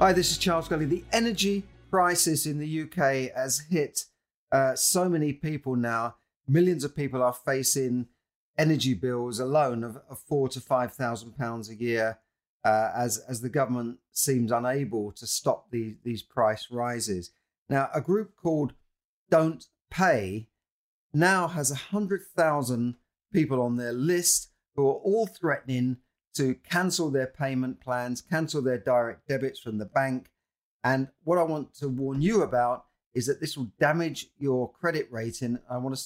Hi, this is Charles Kelly. The energy crisis in the UK has hit uh, so many people now. Millions of people are facing energy bills alone of, of four to five thousand pounds a year, uh, as as the government seems unable to stop the, these price rises. Now, a group called Don't Pay now has a hundred thousand people on their list who are all threatening to cancel their payment plans, cancel their direct debits from the bank. And what I want to warn you about is that this will damage your credit rating. I want to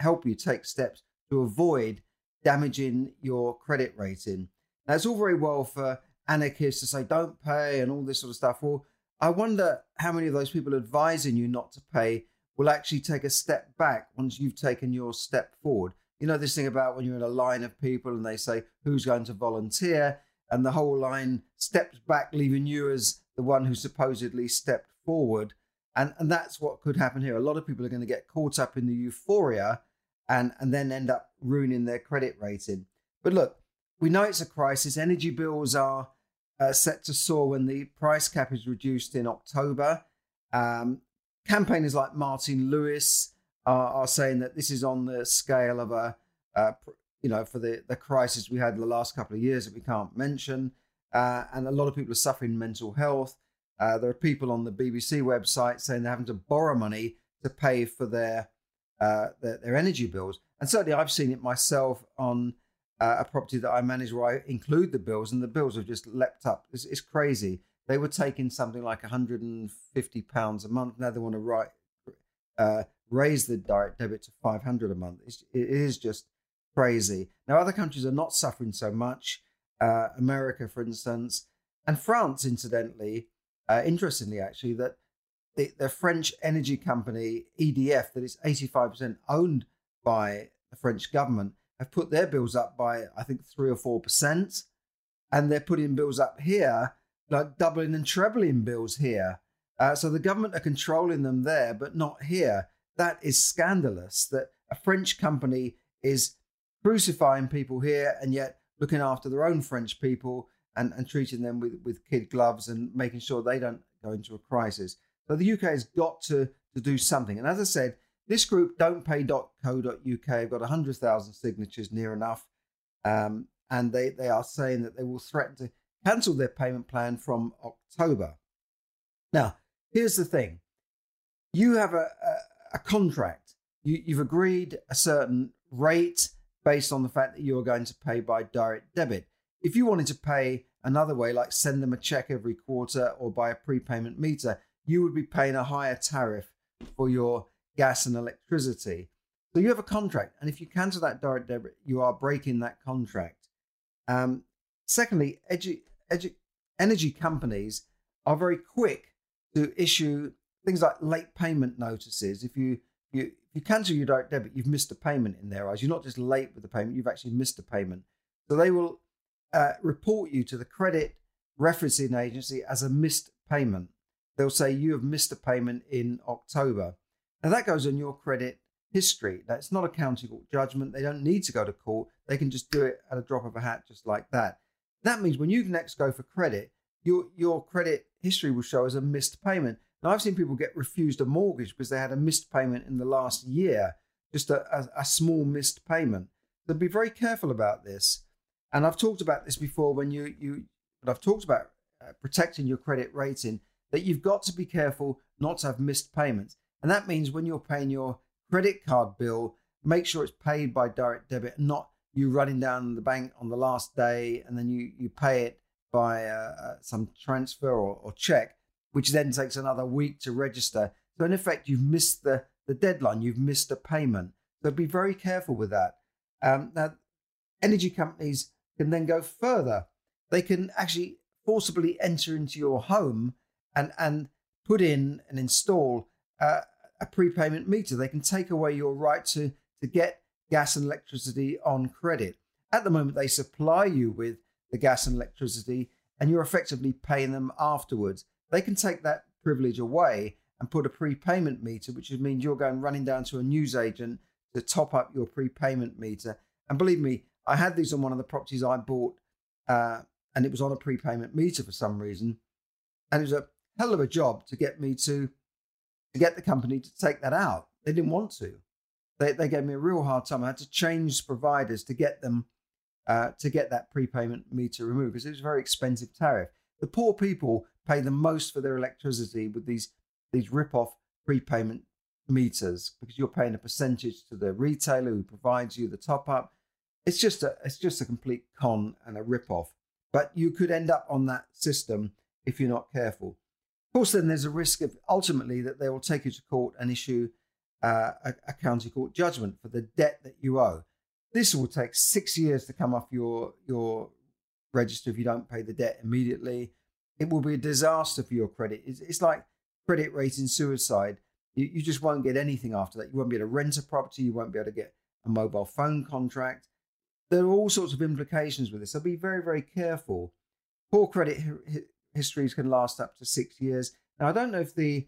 help you take steps to avoid damaging your credit rating. Now, it's all very well for anarchists to say, don't pay and all this sort of stuff. Well, I wonder how many of those people advising you not to pay will actually take a step back once you've taken your step forward. You know, this thing about when you're in a line of people and they say, who's going to volunteer? And the whole line steps back, leaving you as the one who supposedly stepped forward. And, and that's what could happen here. A lot of people are going to get caught up in the euphoria and, and then end up ruining their credit rating. But look, we know it's a crisis. Energy bills are uh, set to soar when the price cap is reduced in October. Um, campaigners like Martin Lewis are, are saying that this is on the scale of a, you know, for the, the crisis we had in the last couple of years that we can't mention. Uh, and a lot of people are suffering mental health. Uh, there are people on the BBC website saying they're having to borrow money to pay for their, uh, their, their energy bills. And certainly, I've seen it myself on uh, a property that I manage where I include the bills, and the bills have just leapt up. It's, it's crazy. They were taking something like 150 pounds a month. Now they want to write uh, raise the direct debit to 500 a month. It's, it is just crazy. Now, other countries are not suffering so much. Uh, America, for instance, and France, incidentally, uh, interestingly, actually, that the, the French energy company EDF, that is 85% owned by the French government, have put their bills up by, I think, three or four percent. And they're putting bills up here, like doubling and trebling bills here. Uh, so the government are controlling them there, but not here that is scandalous that a French company is crucifying people here and yet looking after their own French people and, and treating them with, with kid gloves and making sure they don't go into a crisis. So the UK has got to, to do something. And as I said, this group, don'tpay.co.uk, have got 100,000 signatures near enough. Um, and they, they are saying that they will threaten to cancel their payment plan from October. Now, here's the thing you have a, a contract. You, you've agreed a certain rate based on the fact that you're going to pay by direct debit. If you wanted to pay another way, like send them a check every quarter or buy a prepayment meter, you would be paying a higher tariff for your gas and electricity. So you have a contract, and if you cancel that direct debit, you are breaking that contract. Um, secondly, edu- edu- energy companies are very quick to issue things like late payment notices. If you you you cancel your direct debit, you've missed a payment in their eyes. You're not just late with the payment; you've actually missed a payment. So they will uh, report you to the credit referencing agency as a missed payment. They'll say you have missed a payment in October. Now that goes on your credit history. That's not a county court judgment. They don't need to go to court. They can just do it at a drop of a hat, just like that. That means when you next go for credit, your your credit history will show as a missed payment. Now, I've seen people get refused a mortgage because they had a missed payment in the last year, just a, a, a small missed payment. So be very careful about this. And I've talked about this before when you, you but I've talked about uh, protecting your credit rating, that you've got to be careful not to have missed payments. And that means when you're paying your credit card bill, make sure it's paid by direct debit, not you running down the bank on the last day and then you, you pay it by uh, uh some transfer or, or check which then takes another week to register. So in effect, you've missed the, the deadline, you've missed a payment. So be very careful with that. Um, now, energy companies can then go further. They can actually forcibly enter into your home and and put in and install uh, a prepayment meter. They can take away your right to to get gas and electricity on credit. At the moment, they supply you with the gas and electricity, and you're effectively paying them afterwards. They can take that privilege away and put a prepayment meter, which means you're going running down to a newsagent to top up your prepayment meter. And believe me, I had these on one of the properties I bought, uh, and it was on a prepayment meter for some reason. And it was a hell of a job to get me to to get the company to take that out. They didn't want to. They, they gave me a real hard time. I had to change providers to get them uh, to get that prepayment meter removed because it was a very expensive tariff. The poor people pay the most for their electricity with these these rip-off prepayment meters because you're paying a percentage to the retailer who provides you the top up. It's just a it's just a complete con and a rip-off. But you could end up on that system if you're not careful. Of course, then there's a risk of ultimately that they will take you to court and issue uh, a, a county court judgment for the debt that you owe. This will take six years to come off your your register if you don't pay the debt immediately. It will be a disaster for your credit. It's, it's like credit rating suicide. You, you just won't get anything after that. You won't be able to rent a property. You won't be able to get a mobile phone contract. There are all sorts of implications with this. So be very, very careful. Poor credit histories can last up to six years. Now, I don't know if the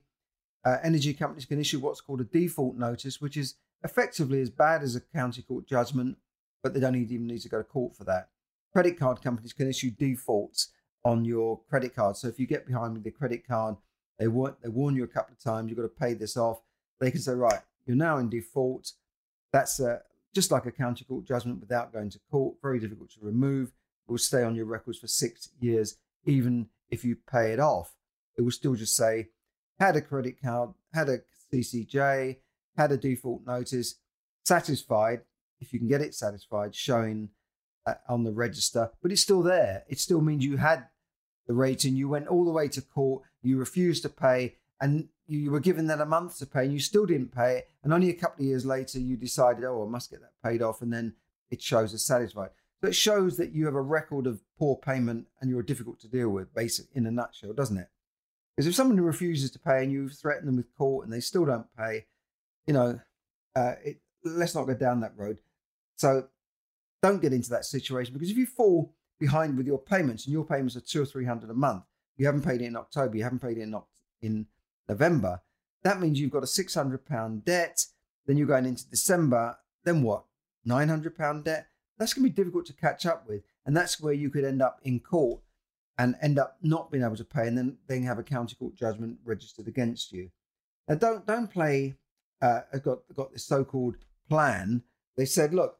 uh, energy companies can issue what's called a default notice, which is effectively as bad as a county court judgment, but they don't even need to go to court for that. Credit card companies can issue defaults on your credit card. So if you get behind with the credit card, they warn, they warn you a couple of times, you've got to pay this off. They can say, right, you're now in default. That's uh, just like a county court judgment without going to court, very difficult to remove. It will stay on your records for six years, even if you pay it off, it will still just say, had a credit card, had a CCJ, had a default notice, satisfied, if you can get it satisfied, showing uh, on the register, but it's still there. It still means you had the rating, you went all the way to court, you refused to pay, and you were given then a month to pay, and you still didn't pay it. And only a couple of years later, you decided, oh, I must get that paid off, and then it shows as satisfied. So it shows that you have a record of poor payment and you're difficult to deal with, basic in a nutshell, doesn't it? Because if someone refuses to pay and you threaten them with court and they still don't pay, you know, uh, it, let's not go down that road. So don't get into that situation because if you fall behind with your payments and your payments are two or three hundred a month, you haven't paid it in October, you haven't paid it in, in November, that means you've got a six hundred pound debt. Then you're going into December. Then what? Nine hundred pound debt that's going to be difficult to catch up with. And that's where you could end up in court and end up not being able to pay and then, then have a county court judgment registered against you. Now, don't, don't play, uh, got, got this so called plan. They said, look,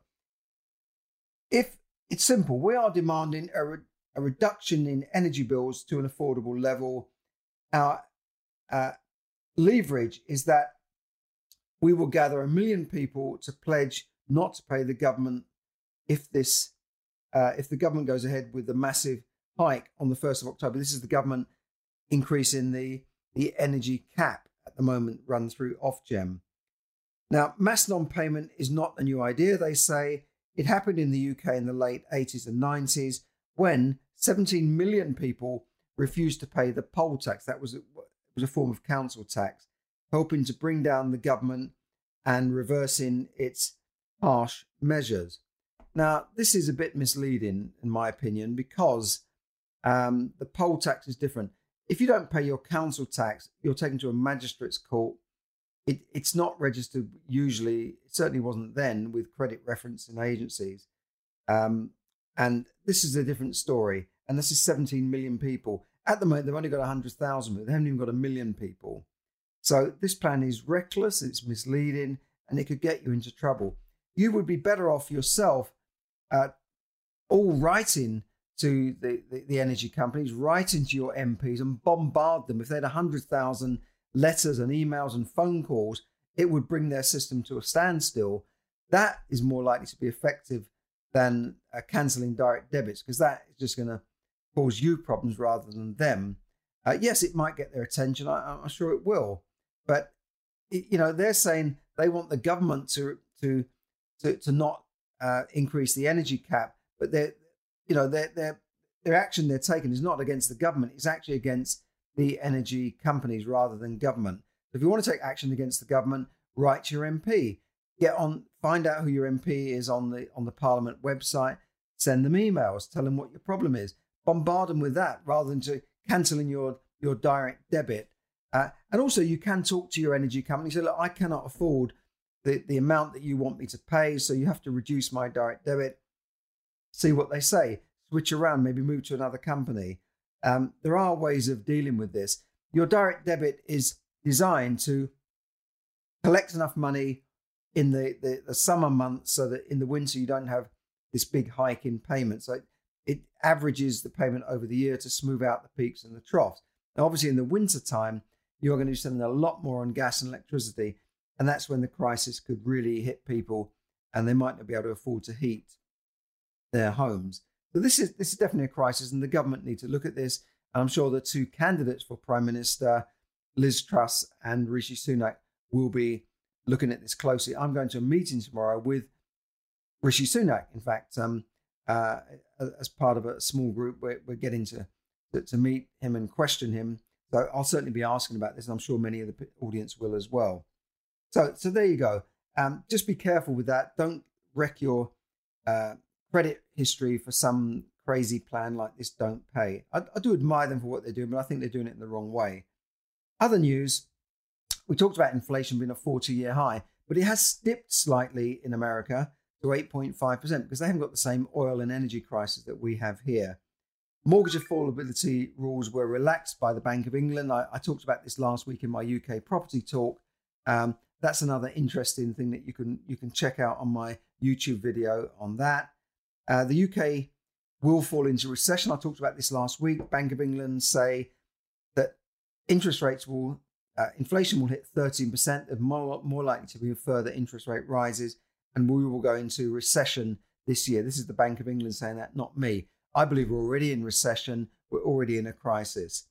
if it's simple, we are demanding a, re- a reduction in energy bills to an affordable level. Our uh, leverage is that we will gather a million people to pledge not to pay the government if this uh, if the government goes ahead with the massive hike on the 1st of October. This is the government increasing the the energy cap at the moment run through Ofgem. Now, mass non-payment is not a new idea. They say it happened in the UK in the late 80s and 90s when 17 million people refused to pay the poll tax. That was a, was a form of council tax, hoping to bring down the government and reversing its harsh measures. Now, this is a bit misleading, in my opinion, because um, the poll tax is different. If you don't pay your council tax, you're taken to a magistrate's court. It, it's not registered usually, it certainly wasn't then with credit referencing agencies. Um, and this is a different story. And this is 17 million people. At the moment, they've only got 100,000, but they haven't even got a million people. So this plan is reckless, it's misleading, and it could get you into trouble. You would be better off yourself uh, all writing to the, the, the, energy companies, writing to your MPs and bombard them. If they had 100,000 letters and emails and phone calls, it would bring their system to a standstill. That is more likely to be effective than uh, cancelling direct debits because that is just going to cause you problems rather than them. Uh, yes, it might get their attention. I, am sure it will. But, it, you know, they're saying they want the government to, to, to, to not uh, increase the energy cap, but they're you know their their they're action they're taking is not against the government, it's actually against the energy companies rather than government. So If you want to take action against the government, write to your MP. Get on, find out who your MP is on the on the Parliament website. Send them emails. Tell them what your problem is. Bombard them with that rather than to cancelling your your direct debit. Uh, and also, you can talk to your energy company. Say, look, I cannot afford the, the amount that you want me to pay, so you have to reduce my direct debit. See what they say. Switch around, maybe move to another company. Um, there are ways of dealing with this. Your direct debit is designed to collect enough money in the, the, the, summer months so that in the winter you don't have this big hike in payments. So it, it averages the payment over the year to smooth out the peaks and the troughs. Now, obviously, in the winter time, you're going to be spending a lot more on gas and electricity. And that's when the crisis could really hit people and they might not be able to afford to heat their homes. So this is this is definitely a crisis, and the government need to look at this. And I'm sure the two candidates for Prime Minister, Liz Truss and Rishi Sunak, will be looking at this closely. I'm going to a meeting tomorrow with Rishi Sunak. In fact, um, uh, as part of a small group, we're, we're getting to, to, to meet him and question him. So I'll certainly be asking about this, and I'm sure many of the audience will as well. So, so there you go. Um, just be careful with that. Don't wreck your uh, credit history for some crazy plan like this. Don't pay. I, I do admire them for what they're doing, but I think they're doing it in the wrong way. Other news: we talked about inflation being a 40-year high, but it has dipped slightly in America to 8.5% because they haven't got the same oil and energy crisis that we have here. Mortgage affordability rules were relaxed by the Bank of England. I, I talked about this last week in my UK property talk. Um, that's another interesting thing that you can you can check out on my YouTube video on that. Uh, the UK will fall into recession. I talked about this last week. Bank of England say that interest rates will, uh, inflation will hit 13%. There's more, more likely to be further interest rate rises, and we will go into recession this year. This is the Bank of England saying that, not me. I believe we're already in recession. We're already in a crisis.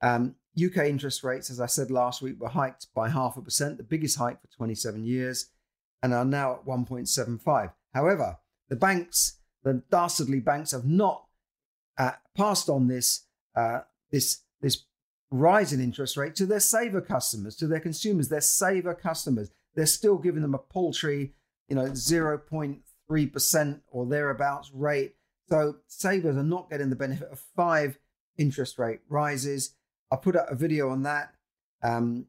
Um, UK interest rates, as I said last week, were hiked by half a percent, the biggest hike for 27 years, and are now at 1.75. However, the banks, the dastardly banks, have not uh, passed on this uh, this this rise in interest rate to their saver customers, to their consumers, their saver customers. They're still giving them a paltry, you know, 0.3 percent or thereabouts rate. So savers are not getting the benefit of five interest rate rises. I put up a video on that um,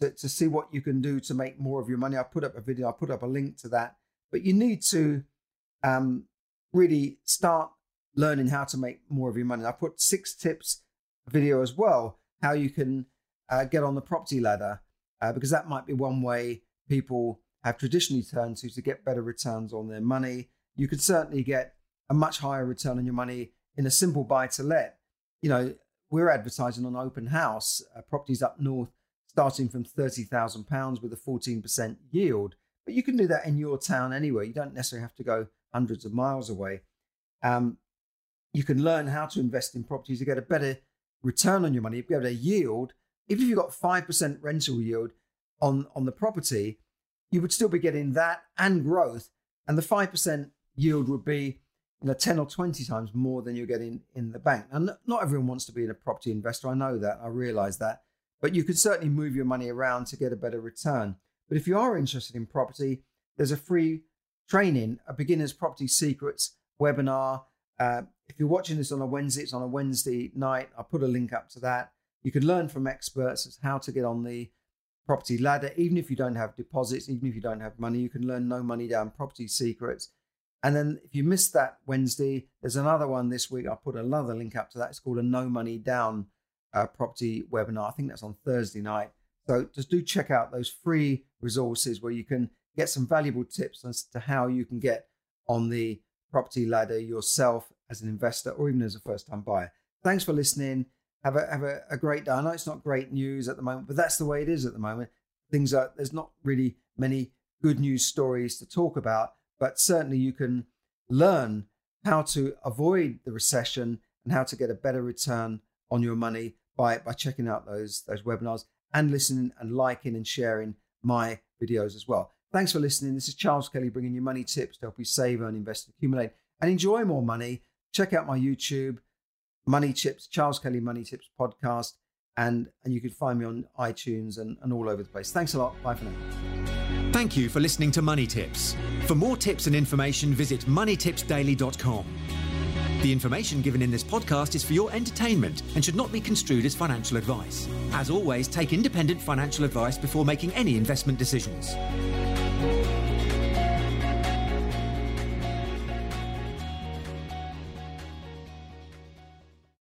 to, to see what you can do to make more of your money. I put up a video. I put up a link to that. But you need to um, really start learning how to make more of your money. I put six tips video as well, how you can uh, get on the property ladder, uh, because that might be one way people have traditionally turned to to get better returns on their money. You could certainly get a much higher return on your money in a simple buy to let. You know, we're advertising on open house uh, properties up north starting from £30,000 with a 14% yield. But you can do that in your town anyway. You don't necessarily have to go hundreds of miles away. Um, you can learn how to invest in properties to get a better return on your money, get a yield. Even if you've got 5% rental yield on, on the property, you would still be getting that and growth. And the 5% yield would be you know, 10 or 20 times more than you're getting in the bank. And not everyone wants to be a property investor. I know that. I realize that. But you can certainly move your money around to get a better return. But if you are interested in property, there's a free training, a beginner's property secrets webinar. Uh, if you're watching this on a Wednesday, it's on a Wednesday night. I'll put a link up to that. You can learn from experts as how to get on the property ladder, even if you don't have deposits, even if you don't have money. You can learn no money down property secrets. And then if you missed that Wednesday, there's another one this week. I'll put another link up to that. It's called a no money down uh, property webinar. I think that's on Thursday night. So just do check out those free resources where you can get some valuable tips as to how you can get on the property ladder yourself as an investor or even as a first time buyer. Thanks for listening. Have a have a, a, great day. I know it's not great news at the moment, but that's the way it is at the moment. Things are there's not really many good news stories to talk about, but certainly you can learn how to avoid the recession and how to get a better return on your money by by checking out those those webinars and listening and liking and sharing my videos as well. Thanks for listening. This is Charles Kelly bringing you money tips to help you save, earn, invest, accumulate, and enjoy more money. Check out my YouTube, Money Tips, Charles Kelly Money Tips podcast. And, and you can find me on iTunes and, and all over the place. Thanks a lot. Bye for now. Thank you for listening to Money Tips. For more tips and information, visit moneytipsdaily.com. The information given in this podcast is for your entertainment and should not be construed as financial advice. As always, take independent financial advice before making any investment decisions.